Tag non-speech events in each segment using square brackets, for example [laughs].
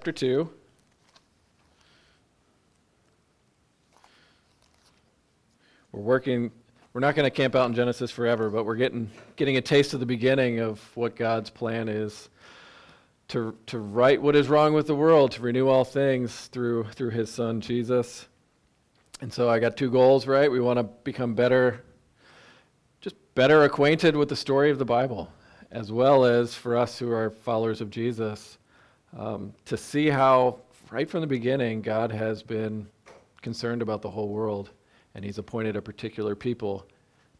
chapter 2. We're working, we're not going to camp out in Genesis forever, but we're getting, getting a taste of the beginning of what God's plan is to, to right what is wrong with the world, to renew all things through, through his son, Jesus. And so I got two goals, right? We want to become better, just better acquainted with the story of the Bible, as well as for us who are followers of Jesus um, to see how, right from the beginning, God has been concerned about the whole world, and He's appointed a particular people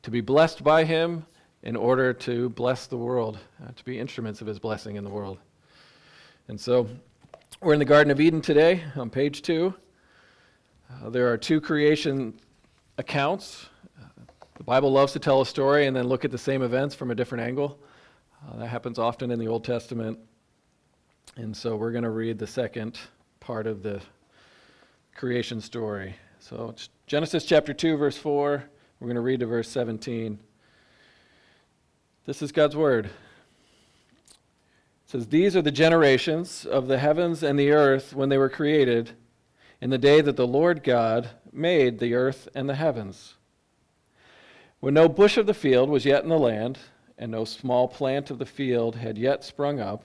to be blessed by Him in order to bless the world, uh, to be instruments of His blessing in the world. And so, we're in the Garden of Eden today on page two. Uh, there are two creation accounts. Uh, the Bible loves to tell a story and then look at the same events from a different angle. Uh, that happens often in the Old Testament. And so we're going to read the second part of the creation story. So Genesis chapter 2, verse 4. We're going to read to verse 17. This is God's word. It says, These are the generations of the heavens and the earth when they were created, in the day that the Lord God made the earth and the heavens. When no bush of the field was yet in the land, and no small plant of the field had yet sprung up,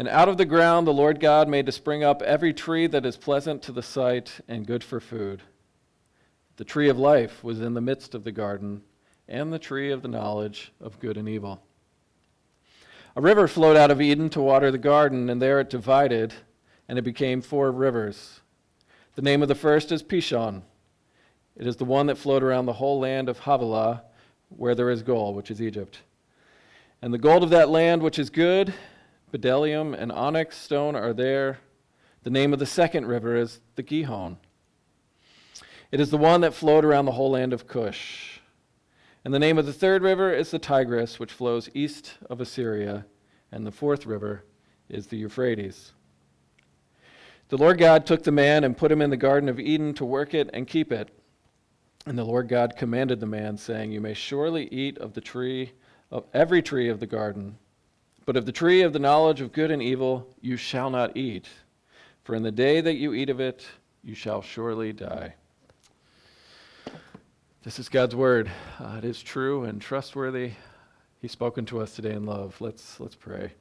And out of the ground the Lord God made to spring up every tree that is pleasant to the sight and good for food. The tree of life was in the midst of the garden, and the tree of the knowledge of good and evil. A river flowed out of Eden to water the garden, and there it divided, and it became four rivers. The name of the first is Pishon. It is the one that flowed around the whole land of Havilah, where there is gold, which is Egypt. And the gold of that land, which is good, bdellium, and onyx stone are there. The name of the second river is the Gihon. It is the one that flowed around the whole land of Cush. And the name of the third river is the Tigris, which flows east of Assyria. And the fourth river is the Euphrates. The Lord God took the man and put him in the Garden of Eden to work it and keep it. And the Lord God commanded the man, saying, You may surely eat of the tree, of every tree of the garden. But of the tree of the knowledge of good and evil you shall not eat, for in the day that you eat of it, you shall surely die. This is God's word. Uh, it is true and trustworthy. He's spoken to us today in love. Let's, let's pray.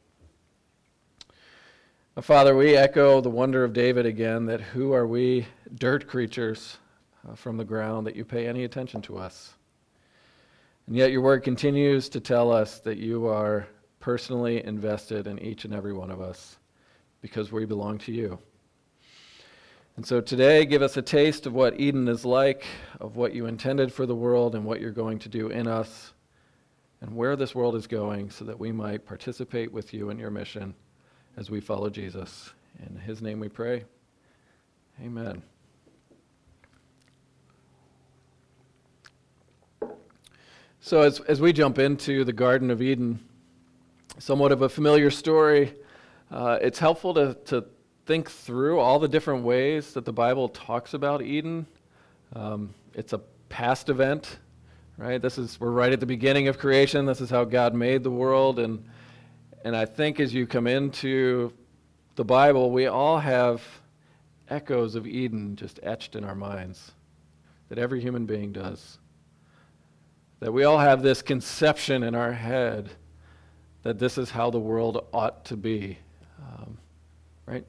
Uh, Father, we echo the wonder of David again that who are we, dirt creatures uh, from the ground, that you pay any attention to us? And yet your word continues to tell us that you are personally invested in each and every one of us because we belong to you. And so today, give us a taste of what Eden is like, of what you intended for the world, and what you're going to do in us, and where this world is going, so that we might participate with you in your mission as we follow Jesus. In his name we pray. Amen. So, as, as we jump into the Garden of Eden, somewhat of a familiar story. Uh, it's helpful to, to think through all the different ways that the Bible talks about Eden. Um, it's a past event, right? This is we're right at the beginning of creation. This is how God made the world, and and I think as you come into the Bible, we all have echoes of Eden just etched in our minds. That every human being does. That we all have this conception in our head that this is how the world ought to be. Um, right?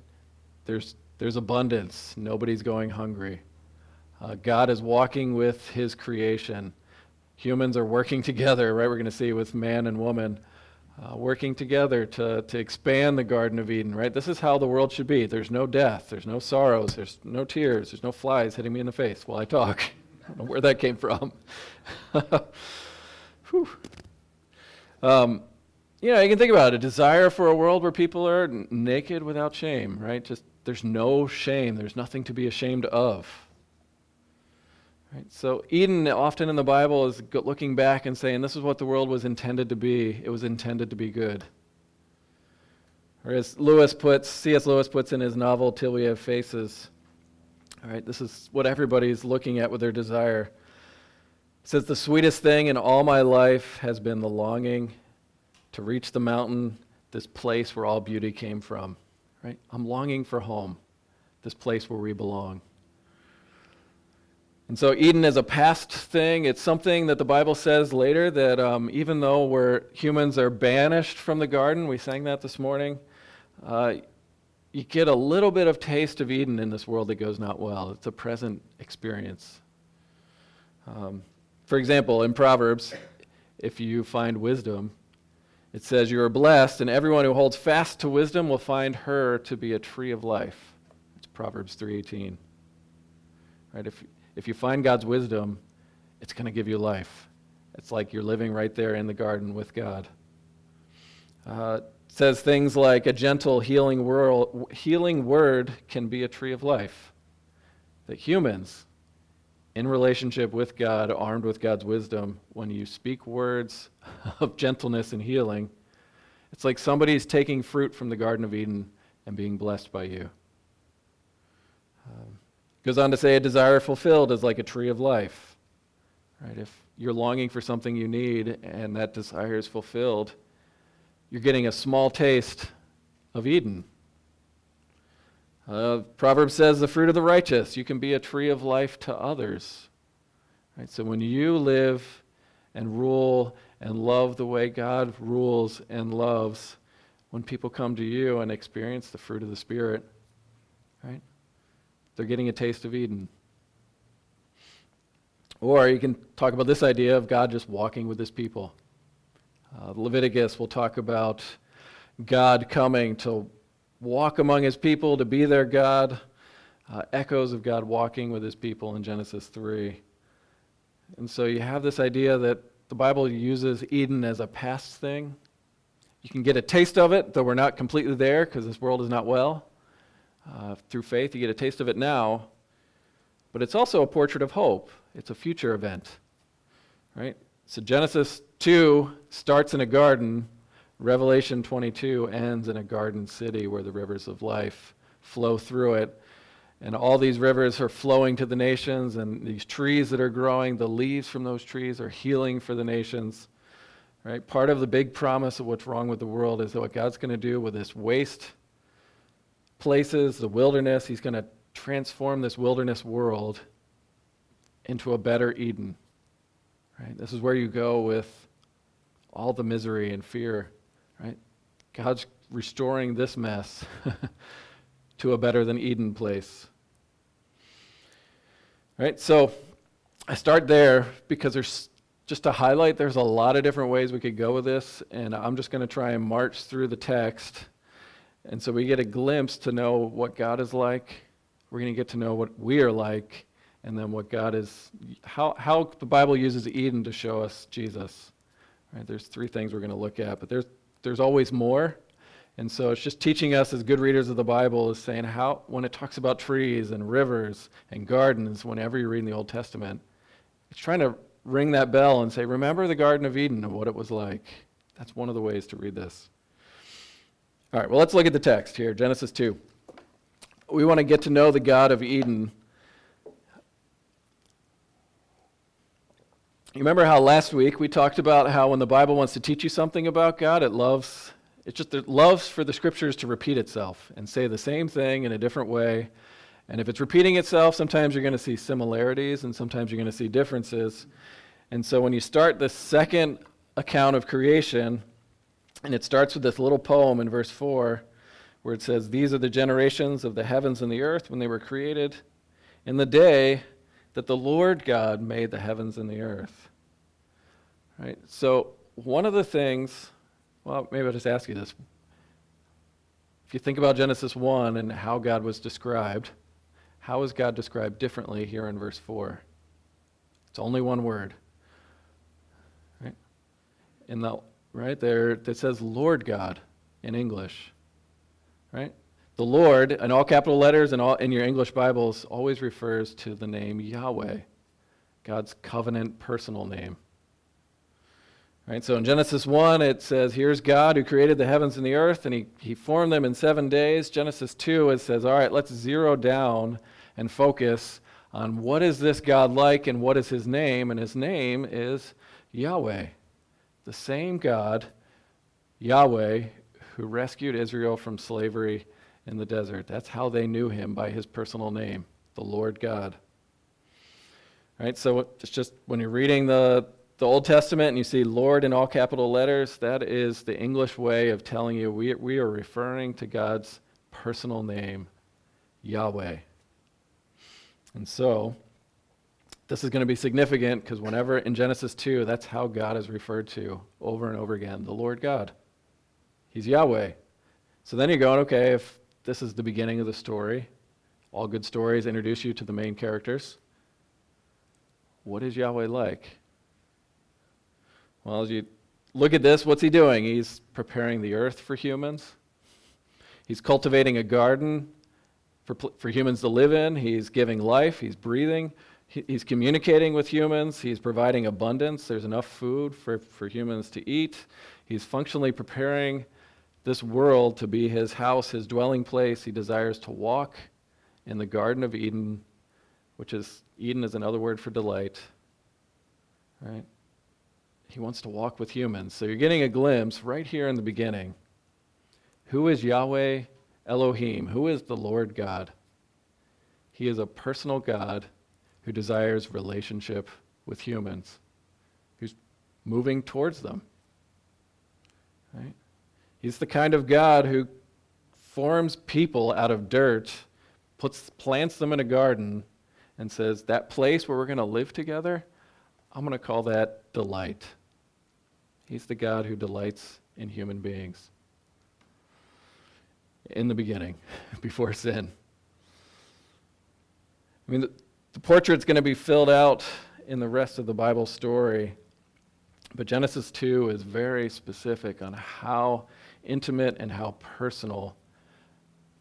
There's, there's abundance, nobody's going hungry. Uh, God is walking with his creation. Humans are working [laughs] together, right? We're going to see with man and woman. Uh, working together to, to expand the Garden of Eden, right? This is how the world should be. There's no death, there's no sorrows, there's no tears, there's no flies hitting me in the face while I talk. [laughs] I don't know where that came from. [laughs] um, you know, you can think about it a desire for a world where people are n- naked without shame, right? Just there's no shame, there's nothing to be ashamed of. Right? So, Eden, often in the Bible, is looking back and saying, This is what the world was intended to be. It was intended to be good. Or as Lewis puts, C.S. Lewis puts in his novel, Till We Have Faces, all right, this is what everybody's looking at with their desire. It says, The sweetest thing in all my life has been the longing to reach the mountain, this place where all beauty came from. Right? I'm longing for home, this place where we belong. And so Eden is a past thing. It's something that the Bible says later that um, even though we're, humans are banished from the garden, we sang that this morning, uh, you get a little bit of taste of Eden in this world that goes not well. It's a present experience. Um, for example, in Proverbs, if you find wisdom, it says, You are blessed, and everyone who holds fast to wisdom will find her to be a tree of life. It's Proverbs 3.18. Right? If, if you find God's wisdom, it's going to give you life. It's like you're living right there in the garden with God. Uh, says things like a gentle healing, world, healing word can be a tree of life. That humans, in relationship with God, armed with God's wisdom, when you speak words [laughs] of gentleness and healing, it's like somebody's taking fruit from the Garden of Eden and being blessed by you. Um, Goes on to say, a desire fulfilled is like a tree of life. Right? If you're longing for something you need and that desire is fulfilled, you're getting a small taste of Eden. Uh, Proverbs says, the fruit of the righteous, you can be a tree of life to others. Right? So when you live and rule and love the way God rules and loves, when people come to you and experience the fruit of the Spirit, right? They're getting a taste of Eden. Or you can talk about this idea of God just walking with his people. Uh, Leviticus will talk about God coming to walk among his people, to be their God. Uh, echoes of God walking with his people in Genesis 3. And so you have this idea that the Bible uses Eden as a past thing. You can get a taste of it, though we're not completely there because this world is not well uh, through faith. You get a taste of it now, but it's also a portrait of hope. It's a future event, right? So Genesis 2 starts in a garden. Revelation 22 ends in a garden city where the rivers of life flow through it. And all these rivers are flowing to the nations, and these trees that are growing, the leaves from those trees are healing for the nations. Right? Part of the big promise of what's wrong with the world is that what God's going to do with this waste places, the wilderness. He's going to transform this wilderness world into a better Eden. Right? This is where you go with all the misery and fear, right? God's restoring this mess [laughs] to a better than Eden place. Right? So I start there because there's just to highlight there's a lot of different ways we could go with this and I'm just going to try and march through the text and so we get a glimpse to know what God is like. We're going to get to know what we are like, and then what God is, how, how the Bible uses Eden to show us Jesus. Right? There's three things we're going to look at, but there's, there's always more. And so it's just teaching us as good readers of the Bible is saying how, when it talks about trees and rivers and gardens, whenever you read in the Old Testament, it's trying to ring that bell and say, remember the Garden of Eden and what it was like. That's one of the ways to read this. All right, well, let's look at the text here Genesis 2. We want to get to know the God of Eden. You remember how last week we talked about how when the Bible wants to teach you something about God, it loves it just it loves for the scriptures to repeat itself and say the same thing in a different way. And if it's repeating itself, sometimes you're going to see similarities and sometimes you're going to see differences. And so when you start the second account of creation, and it starts with this little poem in verse 4 where it says, These are the generations of the heavens and the earth when they were created in the day that the Lord God made the heavens and the earth. Right? So, one of the things, well, maybe I'll just ask you this. If you think about Genesis 1 and how God was described, how is God described differently here in verse 4? It's only one word. Right? In the right? There that says Lord God in English, right? The Lord, in all capital letters and all in your English Bibles, always refers to the name Yahweh, God's covenant personal name. Right, so in Genesis 1, it says, Here's God who created the heavens and the earth, and he, he formed them in seven days. Genesis 2, it says, All right, let's zero down and focus on what is this God like and what is his name. And his name is Yahweh, the same God, Yahweh, who rescued Israel from slavery in the desert. That's how they knew him by his personal name, the Lord God. Right, so it's just when you're reading the the Old Testament and you see Lord in all capital letters, that is the English way of telling you we, we are referring to God's personal name, Yahweh. And so, this is going to be significant because whenever in Genesis 2, that's how God is referred to over and over again the Lord God. He's Yahweh. So then you're going, okay, if this is the beginning of the story, all good stories introduce you to the main characters. What is Yahweh like? Well, as you look at this, what's he doing? He's preparing the earth for humans. He's cultivating a garden for, for humans to live in. He's giving life. He's breathing. He, he's communicating with humans. He's providing abundance. There's enough food for, for humans to eat. He's functionally preparing this world to be his house, his dwelling place. He desires to walk in the Garden of Eden, which is Eden is another word for delight. Right? He wants to walk with humans. So you're getting a glimpse right here in the beginning. Who is Yahweh Elohim? Who is the Lord God? He is a personal God who desires relationship with humans, who's moving towards them. Right? He's the kind of God who forms people out of dirt, puts plants them in a garden, and says, That place where we're going to live together, I'm going to call that delight. He's the God who delights in human beings. In the beginning, [laughs] before sin. I mean, the, the portrait's going to be filled out in the rest of the Bible story, but Genesis 2 is very specific on how intimate and how personal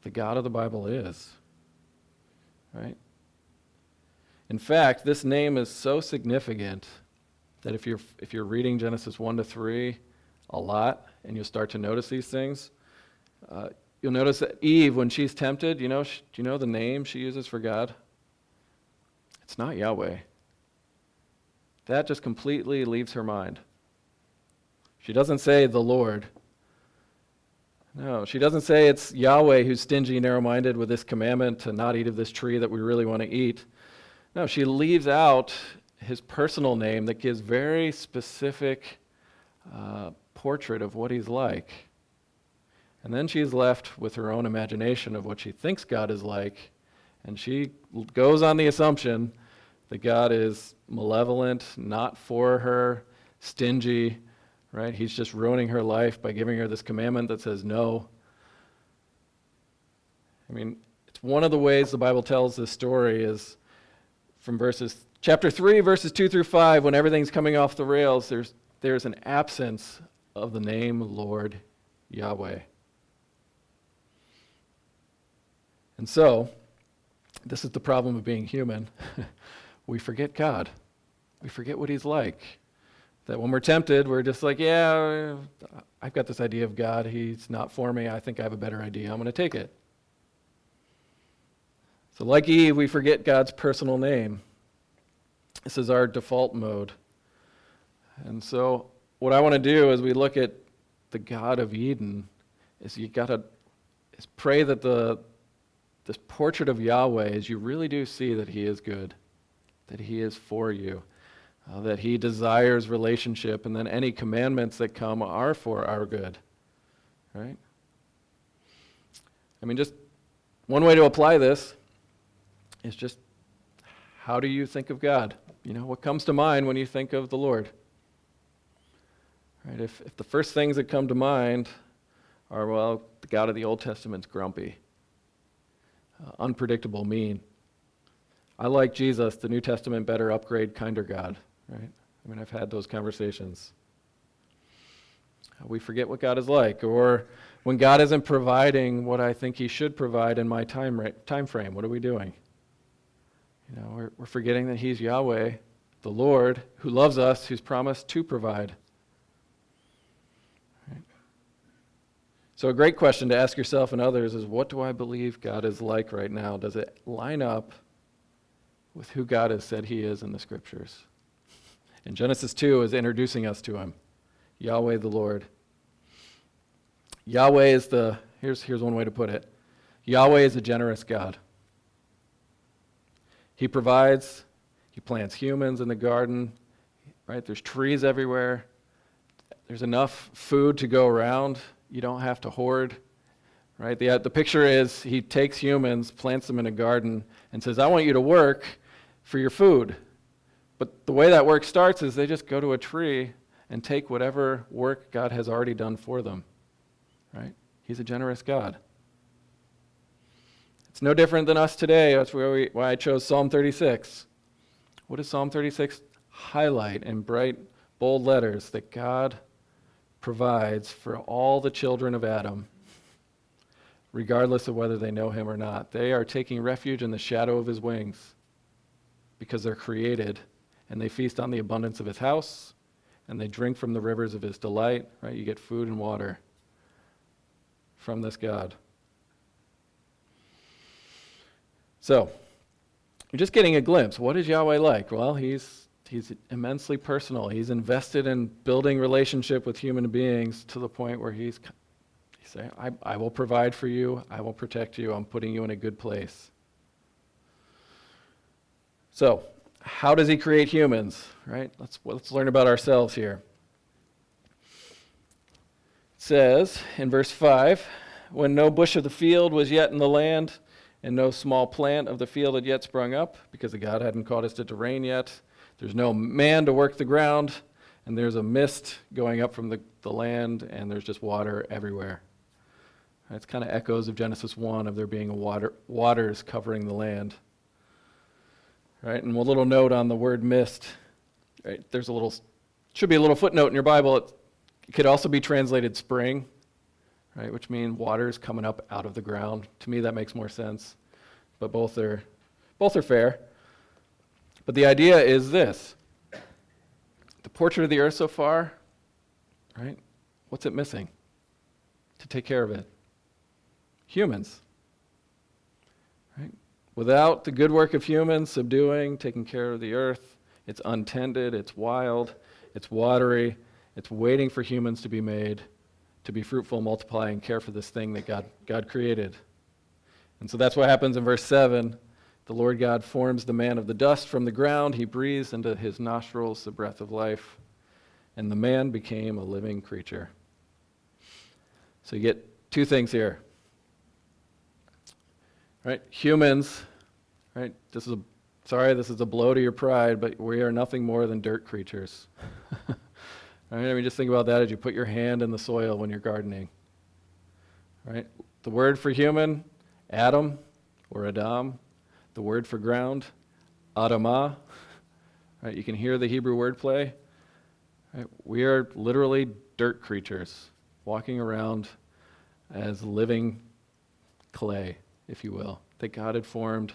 the God of the Bible is. Right? In fact, this name is so significant that if you're, if you're reading Genesis 1 to 3 a lot and you'll start to notice these things, uh, you'll notice that Eve, when she's tempted, you know, do you know the name she uses for God? It's not Yahweh. That just completely leaves her mind. She doesn't say the Lord. No, she doesn't say it's Yahweh who's stingy and narrow minded with this commandment to not eat of this tree that we really want to eat. No, she leaves out his personal name that gives very specific uh, portrait of what he's like. And then she's left with her own imagination of what she thinks God is like. And she goes on the assumption that God is malevolent, not for her, stingy, right? He's just ruining her life by giving her this commandment that says no. I mean, it's one of the ways the Bible tells this story is from verses Chapter 3, verses 2 through 5, when everything's coming off the rails, there's, there's an absence of the name Lord Yahweh. And so, this is the problem of being human. [laughs] we forget God. We forget what He's like. That when we're tempted, we're just like, yeah, I've got this idea of God. He's not for me. I think I have a better idea. I'm going to take it. So, like Eve, we forget God's personal name. This is our default mode. And so, what I want to do as we look at the God of Eden is you got to is pray that the this portrait of Yahweh is you really do see that He is good, that He is for you, uh, that He desires relationship, and then any commandments that come are for our good. Right? I mean, just one way to apply this is just how do you think of God? You know, what comes to mind when you think of the Lord? Right? If, if the first things that come to mind are, well, the God of the Old Testament's grumpy, uh, unpredictable, mean. I like Jesus, the New Testament, better upgrade, kinder God, right? I mean, I've had those conversations. We forget what God is like. Or when God isn't providing what I think He should provide in my time, ra- time frame, what are we doing? You know, we're, we're forgetting that He's Yahweh, the Lord, who loves us, who's promised to provide. So, a great question to ask yourself and others is what do I believe God is like right now? Does it line up with who God has said He is in the Scriptures? And Genesis 2 is introducing us to Him Yahweh the Lord. Yahweh is the, here's, here's one way to put it Yahweh is a generous God. He provides, He plants humans in the garden, right? There's trees everywhere. There's enough food to go around. You don't have to hoard, right? The, the picture is He takes humans, plants them in a garden, and says, I want you to work for your food. But the way that work starts is they just go to a tree and take whatever work God has already done for them. Right? He's a generous God. It's no different than us today. That's we, why I chose Psalm 36. What does Psalm 36 highlight in bright, bold letters? That God provides for all the children of Adam, regardless of whether they know him or not. They are taking refuge in the shadow of his wings because they're created and they feast on the abundance of his house and they drink from the rivers of his delight, right? You get food and water from this God. So, you're just getting a glimpse. What is Yahweh like? Well, he's he's immensely personal. He's invested in building relationship with human beings to the point where he's saying, I, I will provide for you, I will protect you, I'm putting you in a good place. So, how does he create humans? Right? Let's, let's learn about ourselves here. It says in verse 5 When no bush of the field was yet in the land, and no small plant of the field had yet sprung up, because the God hadn't caused it to rain yet, there's no man to work the ground, and there's a mist going up from the, the land, and there's just water everywhere. It's kind of echoes of Genesis 1 of there being water, waters covering the land. Right? And a little note on the word mist. Right? There's a little, should be a little footnote in your Bible. It, it could also be translated spring, right? Which means water is coming up out of the ground. To me, that makes more sense. But both are, both are fair. But the idea is this the portrait of the earth so far, right? What's it missing to take care of it? Humans. Without the good work of humans subduing, taking care of the earth, it's untended, it's wild, it's watery, it's waiting for humans to be made, to be fruitful, multiply, and care for this thing that God, God created. And so that's what happens in verse 7. The Lord God forms the man of the dust from the ground. He breathes into his nostrils the breath of life, and the man became a living creature. So you get two things here. Right? Humans? This is a, sorry, this is a blow to your pride, but we are nothing more than dirt creatures. [laughs] right? I mean, just think about that as you put your hand in the soil when you're gardening. Right? The word for human, Adam or Adam. The word for ground, Adamah. Right? You can hear the Hebrew wordplay. Right? We are literally dirt creatures walking around as living clay, if you will, that God had formed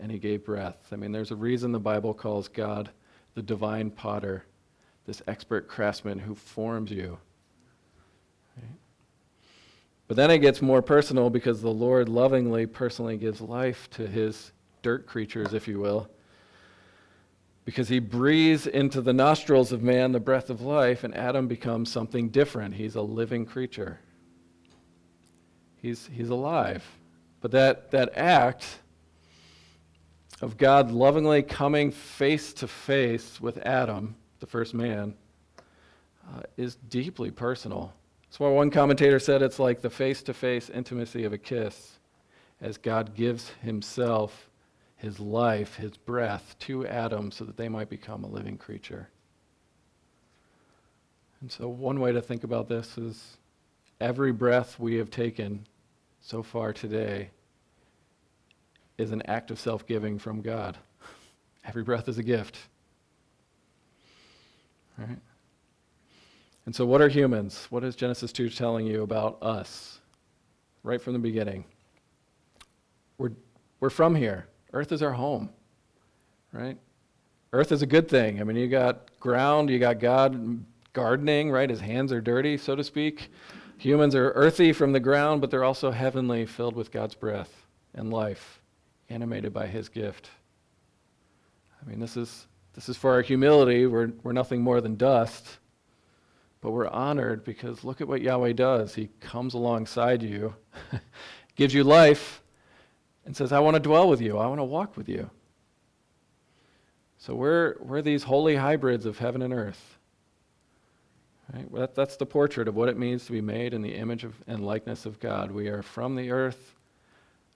and he gave breath. I mean, there's a reason the Bible calls God the divine potter, this expert craftsman who forms you. But then it gets more personal because the Lord lovingly, personally gives life to his dirt creatures, if you will. Because he breathes into the nostrils of man the breath of life, and Adam becomes something different. He's a living creature. He's, he's alive. But that, that act of God lovingly coming face to face with Adam, the first man, uh, is deeply personal. That's why one commentator said it's like the face to face intimacy of a kiss, as God gives himself, his life, his breath to Adam so that they might become a living creature. And so, one way to think about this is every breath we have taken so far today is an act of self giving from God. Every breath is a gift. Right? And so, what are humans? What is Genesis 2 telling you about us right from the beginning? We're, we're from here. Earth is our home, right? Earth is a good thing. I mean, you got ground, you got God gardening, right? His hands are dirty, so to speak. Humans are earthy from the ground, but they're also heavenly, filled with God's breath and life, animated by His gift. I mean, this is, this is for our humility. We're, we're nothing more than dust. But we're honored because look at what Yahweh does. He comes alongside you, [laughs] gives you life, and says, I want to dwell with you. I want to walk with you. So we're, we're these holy hybrids of heaven and earth. Right? That, that's the portrait of what it means to be made in the image of, and likeness of God. We are from the earth,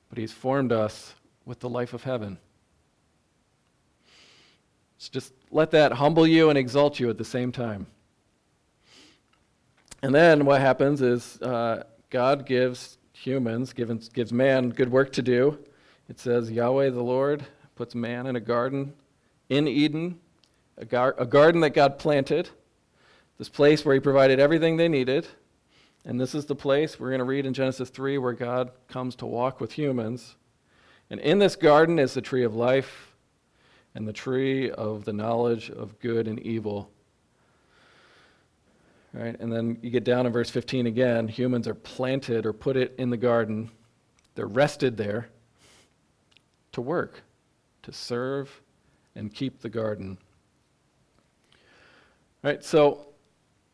but He's formed us with the life of heaven. So just let that humble you and exalt you at the same time. And then what happens is uh, God gives humans, gives, gives man good work to do. It says, Yahweh the Lord puts man in a garden in Eden, a, gar- a garden that God planted, this place where he provided everything they needed. And this is the place we're going to read in Genesis 3 where God comes to walk with humans. And in this garden is the tree of life and the tree of the knowledge of good and evil. Right? And then you get down in verse 15 again. Humans are planted or put it in the garden. They're rested there to work, to serve, and keep the garden. Right? So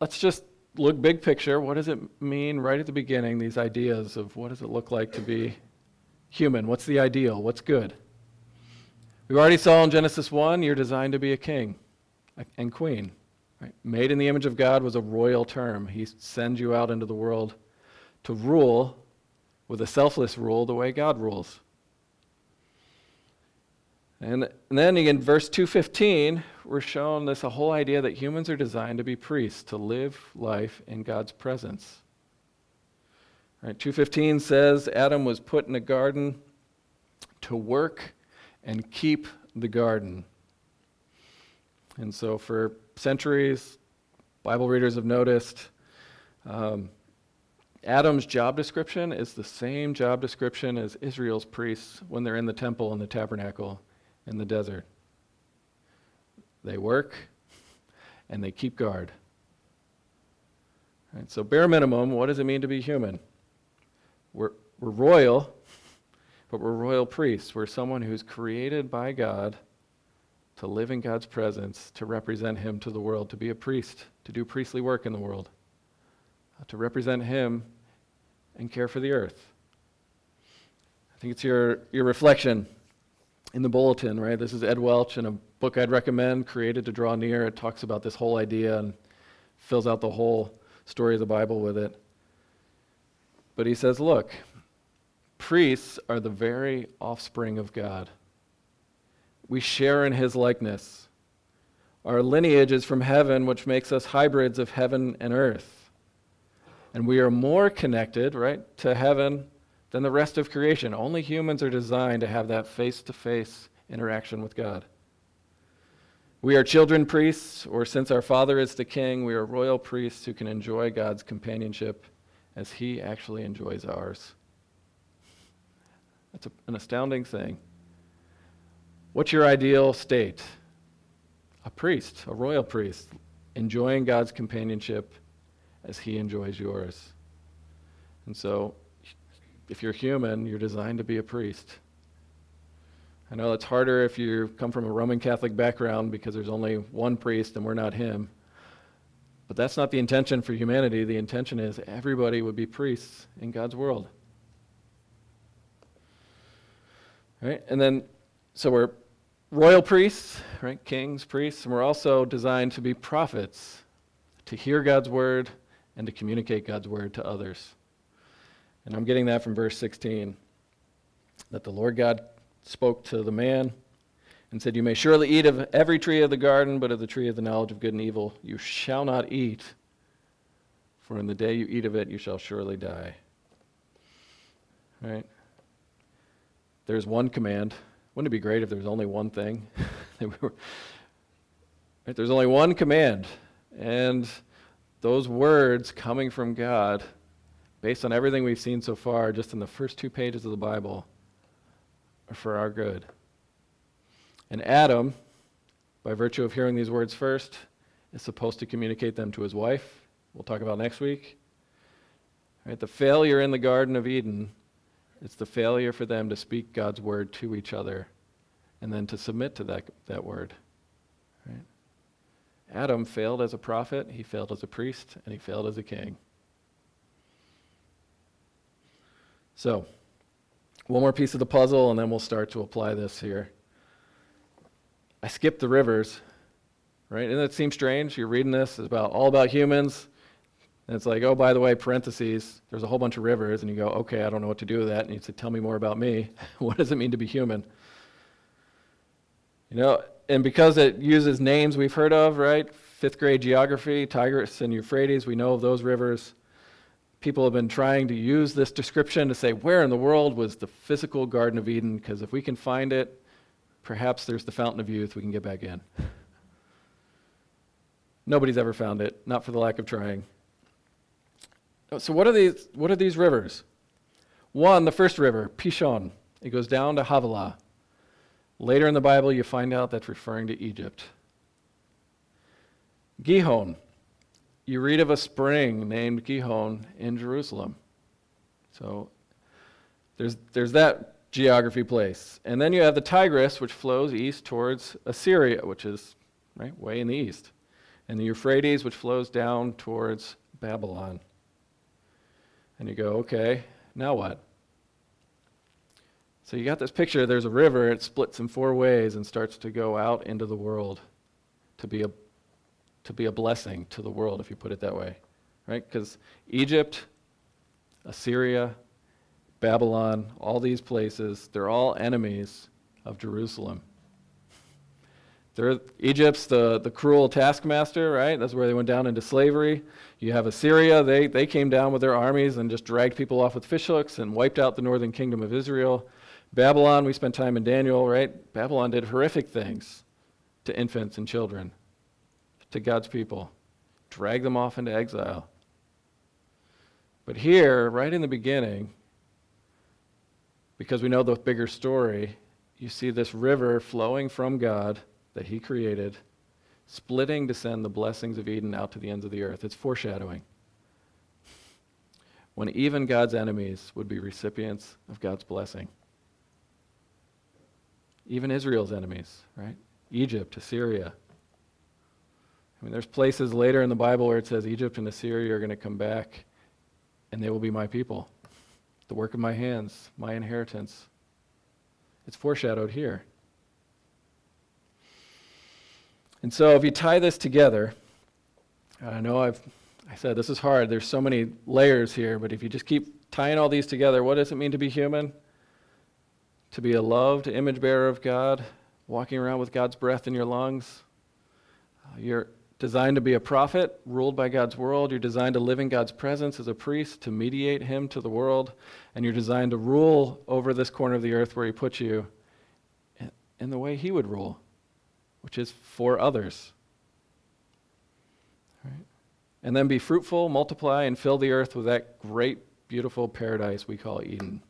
let's just look big picture. What does it mean right at the beginning, these ideas of what does it look like to be human? What's the ideal? What's good? We already saw in Genesis 1, you're designed to be a king and queen. Right? Made in the image of God was a royal term. He sends you out into the world to rule with a selfless rule the way God rules. And, and then in verse 215, we're shown this whole idea that humans are designed to be priests, to live life in God's presence. Right, 215 says Adam was put in a garden to work and keep the garden. And so for centuries, Bible readers have noticed um, Adam's job description is the same job description as Israel's priests when they're in the temple and the tabernacle in the desert. They work and they keep guard. Right, so, bare minimum, what does it mean to be human? We're, we're royal, but we're royal priests. We're someone who's created by God to live in God's presence, to represent Him to the world, to be a priest, to do priestly work in the world, uh, to represent Him and care for the earth. I think it's your, your reflection in the bulletin, right? This is Ed Welch in a book I'd recommend, Created to Draw Near. It talks about this whole idea and fills out the whole story of the Bible with it. But he says, look, priests are the very offspring of God we share in his likeness. Our lineage is from heaven, which makes us hybrids of heaven and earth. And we are more connected, right, to heaven than the rest of creation. Only humans are designed to have that face to face interaction with God. We are children priests, or since our Father is the King, we are royal priests who can enjoy God's companionship as He actually enjoys ours. That's a, an astounding thing. What's your ideal state? A priest, a royal priest, enjoying God's companionship as he enjoys yours. And so, if you're human, you're designed to be a priest. I know it's harder if you come from a Roman Catholic background because there's only one priest and we're not him. But that's not the intention for humanity. The intention is everybody would be priests in God's world. Right? And then, so we're royal priests, right? Kings, priests, and we're also designed to be prophets, to hear God's word and to communicate God's word to others. And I'm getting that from verse 16 that the Lord God spoke to the man and said, You may surely eat of every tree of the garden, but of the tree of the knowledge of good and evil you shall not eat, for in the day you eat of it you shall surely die. Right? There's one command wouldn't it be great if there was only one thing? [laughs] right? There's only one command. And those words coming from God, based on everything we've seen so far, just in the first two pages of the Bible, are for our good. And Adam, by virtue of hearing these words first, is supposed to communicate them to his wife. We'll talk about next week. The failure in the Garden of Eden, it's the failure for them to speak God's word to each other and then to submit to that, that word. Right? Adam failed as a prophet, he failed as a priest, and he failed as a king. So, one more piece of the puzzle, and then we'll start to apply this here. I skipped the rivers, right? And it seems strange. You're reading this, it's about all about humans. And it's like, oh, by the way, parentheses, there's a whole bunch of rivers, and you go, okay, I don't know what to do with that. And you say, tell me more about me. [laughs] what does it mean to be human? You know, and because it uses names we've heard of, right? Fifth grade geography, Tigris and Euphrates, we know of those rivers. People have been trying to use this description to say, where in the world was the physical Garden of Eden? Because if we can find it, perhaps there's the Fountain of Youth, we can get back in. Nobody's ever found it, not for the lack of trying. So, what are these, what are these rivers? One, the first river, Pishon, it goes down to Havilah. Later in the Bible, you find out that's referring to Egypt. Gihon, you read of a spring named Gihon in Jerusalem. So there's, there's that geography place. And then you have the Tigris, which flows east towards Assyria, which is right way in the east. And the Euphrates, which flows down towards Babylon. And you go, okay, now what? So you got this picture, there's a river, it splits in four ways and starts to go out into the world to be a, to be a blessing to the world, if you put it that way. Right? Because Egypt, Assyria, Babylon, all these places, they're all enemies of Jerusalem. They're, Egypt's the, the cruel taskmaster, right? That's where they went down into slavery. You have Assyria, they, they came down with their armies and just dragged people off with fishhooks and wiped out the northern kingdom of Israel. Babylon, we spent time in Daniel, right? Babylon did horrific things to infants and children, to God's people, drag them off into exile. But here, right in the beginning, because we know the bigger story, you see this river flowing from God that He created, splitting to send the blessings of Eden out to the ends of the earth. It's foreshadowing. When even God's enemies would be recipients of God's blessing even Israel's enemies, right? Egypt, Assyria. I mean, there's places later in the Bible where it says Egypt and Assyria are going to come back and they will be my people, the work of my hands, my inheritance. It's foreshadowed here. And so if you tie this together, I know I've I said this is hard. There's so many layers here, but if you just keep tying all these together, what does it mean to be human? to be a loved image bearer of God, walking around with God's breath in your lungs. Uh, you're designed to be a prophet, ruled by God's world. You're designed to live in God's presence as a priest, to mediate Him to the world. And you're designed to rule over this corner of the earth where He put you in the way He would rule, which is for others. Right? And then be fruitful, multiply, and fill the earth with that great, beautiful paradise we call Eden.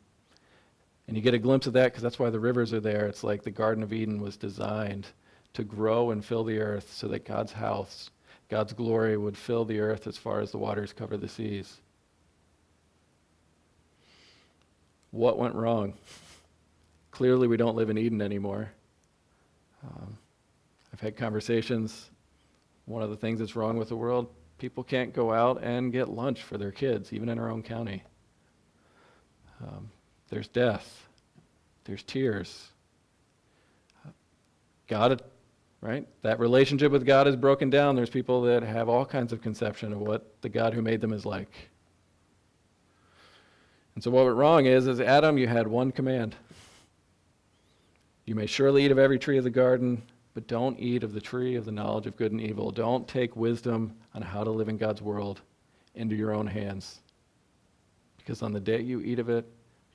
And you get a glimpse of that because that's why the rivers are there. It's like the Garden of Eden was designed to grow and fill the earth so that God's house, God's glory would fill the earth as far as the waters cover the seas. What went wrong? Clearly, we don't live in Eden anymore. Um, I've had conversations. One of the things that's wrong with the world, people can't go out and get lunch for their kids, even in our own county. Um, there's death, there's tears. God, right? That relationship with God is broken down. There's people that have all kinds of conception of what the God who made them is like. And so what went wrong is, as Adam, you had one command. You may surely eat of every tree of the garden, but don't eat of the tree of the knowledge of good and evil. Don't take wisdom on how to live in God's world into your own hands. Because on the day you eat of it,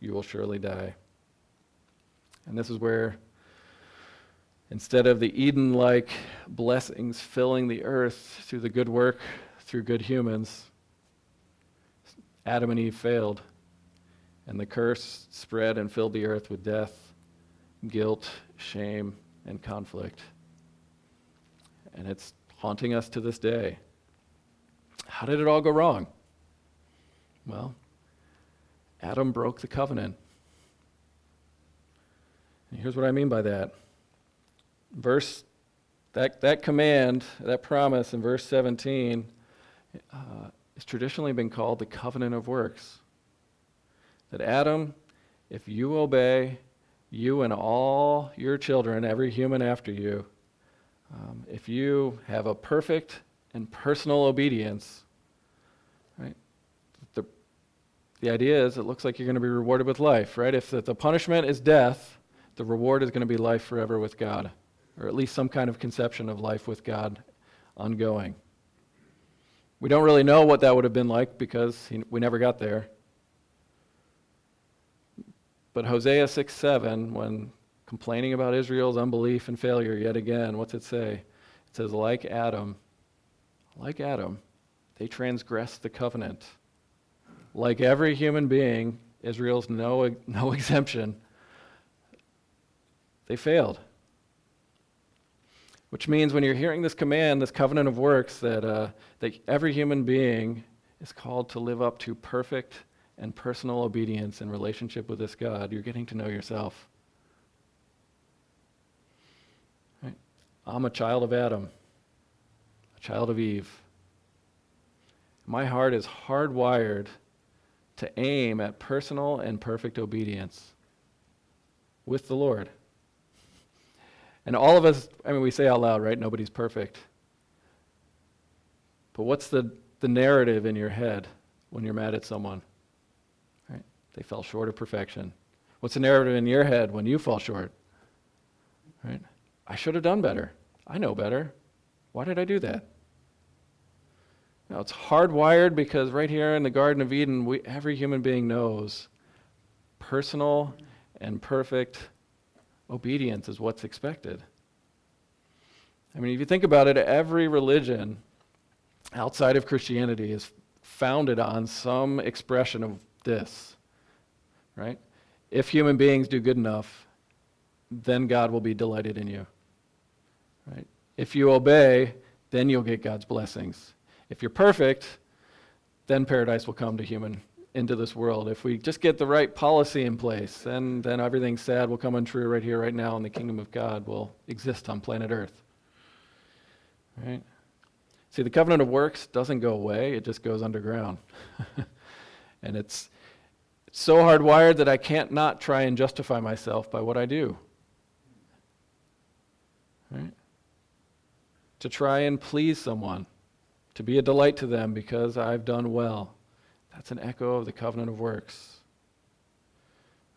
you will surely die. And this is where, instead of the Eden like blessings filling the earth through the good work, through good humans, Adam and Eve failed, and the curse spread and filled the earth with death, guilt, shame, and conflict. And it's haunting us to this day. How did it all go wrong? Well, Adam broke the covenant. And here's what I mean by that. Verse that, that command, that promise in verse 17, uh, has traditionally been called the covenant of works. That Adam, if you obey, you and all your children, every human after you, um, if you have a perfect and personal obedience, right? The, the idea is it looks like you're going to be rewarded with life, right? If the, the punishment is death, the reward is going to be life forever with God, or at least some kind of conception of life with God ongoing. We don't really know what that would have been like because he, we never got there. But Hosea 6 7, when complaining about Israel's unbelief and failure yet again, what's it say? It says, like Adam, like Adam, they transgressed the covenant. Like every human being, Israel's no, no [laughs] exemption, they failed. Which means when you're hearing this command, this covenant of works, that, uh, that every human being is called to live up to perfect and personal obedience in relationship with this God, you're getting to know yourself. Right? I'm a child of Adam, a child of Eve. My heart is hardwired to aim at personal and perfect obedience with the Lord. And all of us, I mean, we say out loud, right? Nobody's perfect. But what's the, the narrative in your head when you're mad at someone? They fell short of perfection. What's the narrative in your head when you fall short? Right? I should have done better. I know better. Why did I do that? Now, it's hardwired because right here in the Garden of Eden, we, every human being knows personal and perfect obedience is what's expected. I mean, if you think about it, every religion outside of Christianity is founded on some expression of this right? If human beings do good enough, then God will be delighted in you. Right? If you obey, then you'll get God's blessings. If you're perfect, then paradise will come to human into this world. If we just get the right policy in place, then, then everything sad will come untrue right here, right now, and the kingdom of God will exist on planet Earth. Right? See, the covenant of works doesn't go away, it just goes underground. [laughs] and it's it's so hardwired that I can't not try and justify myself by what I do. Right? To try and please someone, to be a delight to them because I've done well. That's an echo of the covenant of works.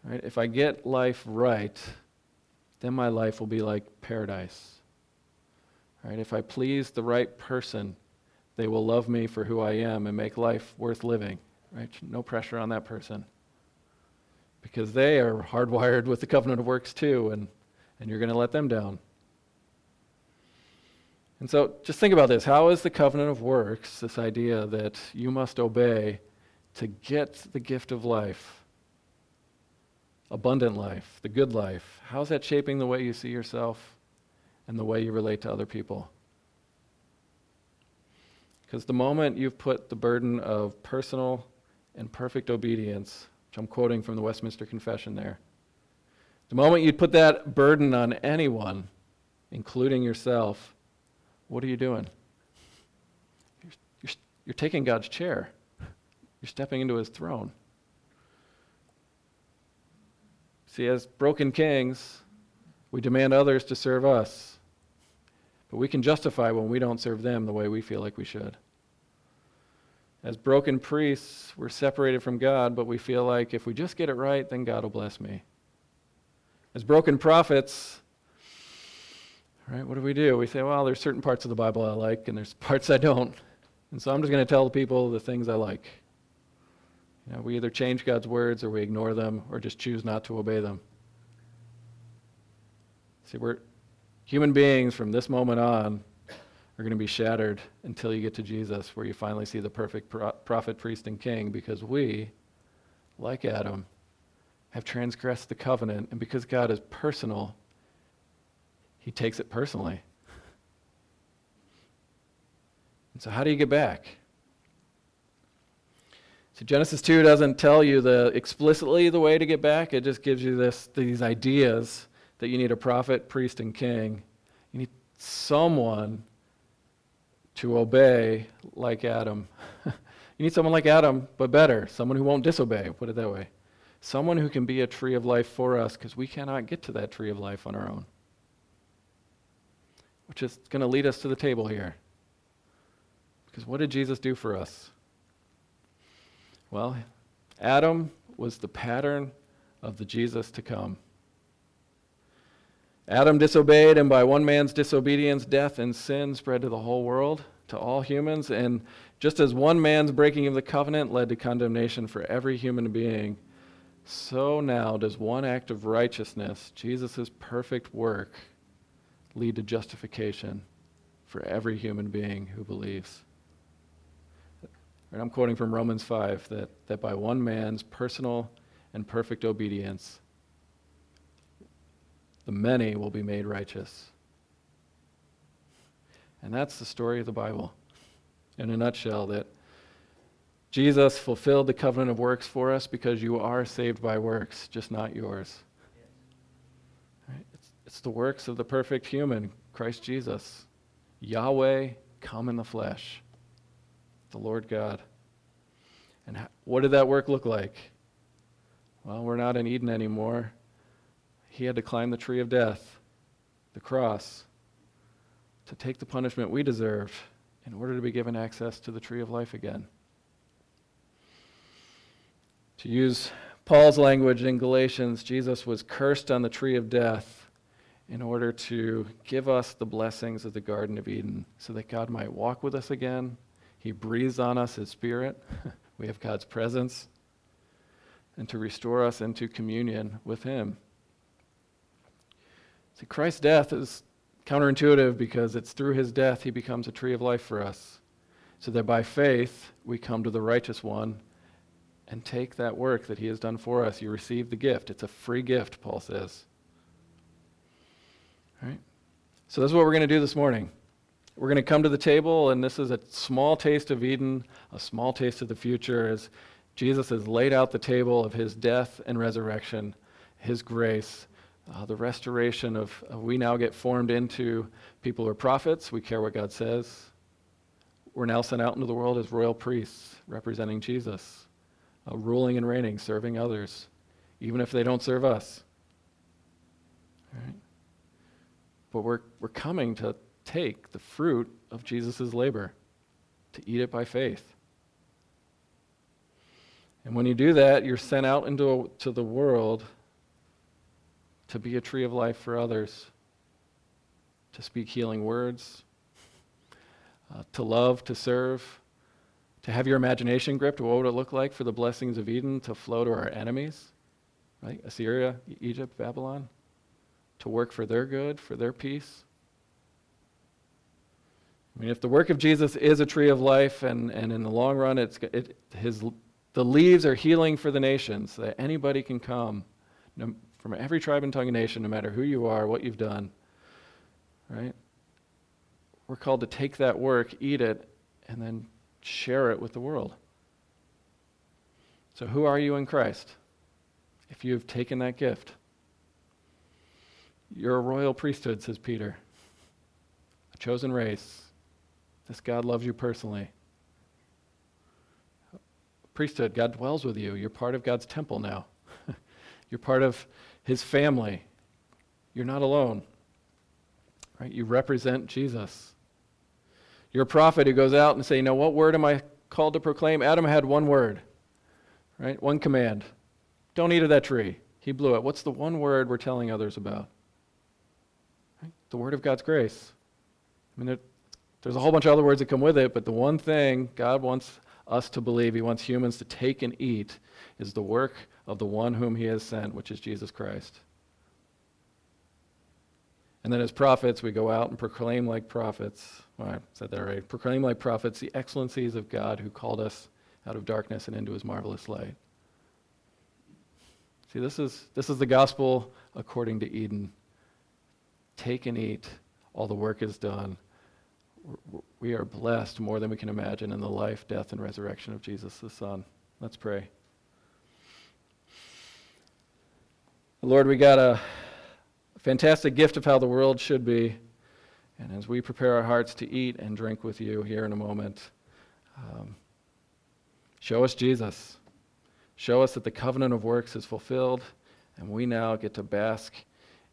Right? If I get life right, then my life will be like paradise. Right? If I please the right person, they will love me for who I am and make life worth living. Right? No pressure on that person because they are hardwired with the covenant of works too, and, and you're going to let them down. And so just think about this. How is the covenant of works, this idea that you must obey to get the gift of life, abundant life, the good life, how is that shaping the way you see yourself and the way you relate to other people? Because the moment you've put the burden of personal and perfect obedience which I'm quoting from the Westminster Confession there. The moment you put that burden on anyone, including yourself, what are you doing? You're, you're, you're taking God's chair, you're stepping into his throne. See, as broken kings, we demand others to serve us, but we can justify when we don't serve them the way we feel like we should. As broken priests, we're separated from God, but we feel like if we just get it right, then God will bless me. As broken prophets, right, what do we do? We say, well, there's certain parts of the Bible I like, and there's [laughs] parts I don't. And so I'm just going to tell the people the things I like. You know, we either change God's words or we ignore them or just choose not to obey them. See, we're human beings from this moment on are going to be shattered until you get to Jesus, where you finally see the perfect pro- prophet, priest, and king, because we, like Adam, have transgressed the covenant. And because God is personal, he takes it personally. And so, how do you get back? So Genesis 2 doesn't tell you the explicitly the way to get back. It just gives you this these ideas that you need a prophet, priest, and king. You need someone to obey like Adam. [laughs] you need someone like Adam, but better. Someone who won't disobey, put it that way. Someone who can be a tree of life for us because we cannot get to that tree of life on our own. Which is going to lead us to the table here. Because what did Jesus do for us? Well, Adam was the pattern of the Jesus to come. Adam disobeyed, and by one man's disobedience, death and sin spread to the whole world, to all humans. And just as one man's breaking of the covenant led to condemnation for every human being, so now does one act of righteousness, Jesus' perfect work, lead to justification for every human being who believes. And I'm quoting from Romans 5 that, that by one man's personal and perfect obedience, the many will be made righteous. And that's the story of the Bible in a nutshell that Jesus fulfilled the covenant of works for us because you are saved by works, just not yours. It's, it's the works of the perfect human, Christ Jesus. Yahweh come in the flesh, the Lord God. And what did that work look like? Well, we're not in Eden anymore. He had to climb the tree of death, the cross, to take the punishment we deserved in order to be given access to the tree of life again. To use Paul's language in Galatians, Jesus was cursed on the tree of death in order to give us the blessings of the Garden of Eden so that God might walk with us again. He breathes on us His Spirit. [laughs] we have God's presence. And to restore us into communion with Him. See, Christ's death is counterintuitive because it's through His death He becomes a tree of life for us. So that by faith we come to the righteous one and take that work that he has done for us. You receive the gift. It's a free gift, Paul says. All right? So, this is what we're going to do this morning. We're going to come to the table, and this is a small taste of Eden, a small taste of the future, as Jesus has laid out the table of his death and resurrection, his grace, uh, the restoration of we now get formed into people who are prophets. We care what God says. We're now sent out into the world as royal priests representing Jesus uh, ruling and reigning, serving others, even if they don't serve us. Right? But we're, we're coming to take the fruit of Jesus' labor, to eat it by faith. And when you do that, you're sent out into a, to the world to be a tree of life for others, to speak healing words, uh, to love, to serve, to have your imagination gripped, what would it look like for the blessings of Eden to flow to our enemies, right? Assyria, Egypt, Babylon, to work for their good, for their peace. I mean, if the work of Jesus is a tree of life, and, and in the long run, it's, it, his, the leaves are healing for the nations, that anybody can come no, from every tribe and tongue and nation, no matter who you are, what you've done, right? We're called to take that work, eat it, and then share it with the world. So, who are you in Christ if you have taken that gift? You're a royal priesthood, says Peter, a chosen race. This God loves you personally. Priesthood, God dwells with you. You're part of God's temple now. [laughs] You're part of his family. You're not alone. Right? You represent Jesus. You're a prophet who goes out and say, you know, what word am I called to proclaim? Adam had one word, right? One command. Don't eat of that tree. He blew it. What's the one word we're telling others about? Right? The word of God's grace. I mean, there's a whole bunch of other words that come with it, but the one thing God wants us to believe, He wants humans to take and eat, is the work of the one whom He has sent, which is Jesus Christ. And then as prophets, we go out and proclaim like prophets. Well, I said that right. Proclaim like prophets the excellencies of God who called us out of darkness and into his marvelous light. See, this is, this is the gospel according to Eden. Take and eat. All the work is done. We are blessed more than we can imagine in the life, death, and resurrection of Jesus the Son. Let's pray. Lord, we got a fantastic gift of how the world should be. And as we prepare our hearts to eat and drink with you here in a moment, um, show us Jesus. Show us that the covenant of works is fulfilled, and we now get to bask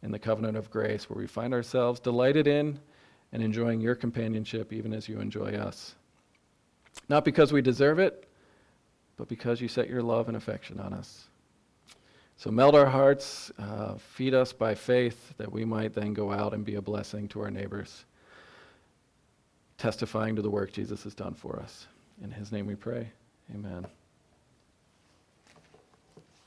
in the covenant of grace where we find ourselves delighted in and enjoying your companionship even as you enjoy us. Not because we deserve it, but because you set your love and affection on us. So melt our hearts, uh, feed us by faith that we might then go out and be a blessing to our neighbors, testifying to the work Jesus has done for us. In his name we pray. Amen.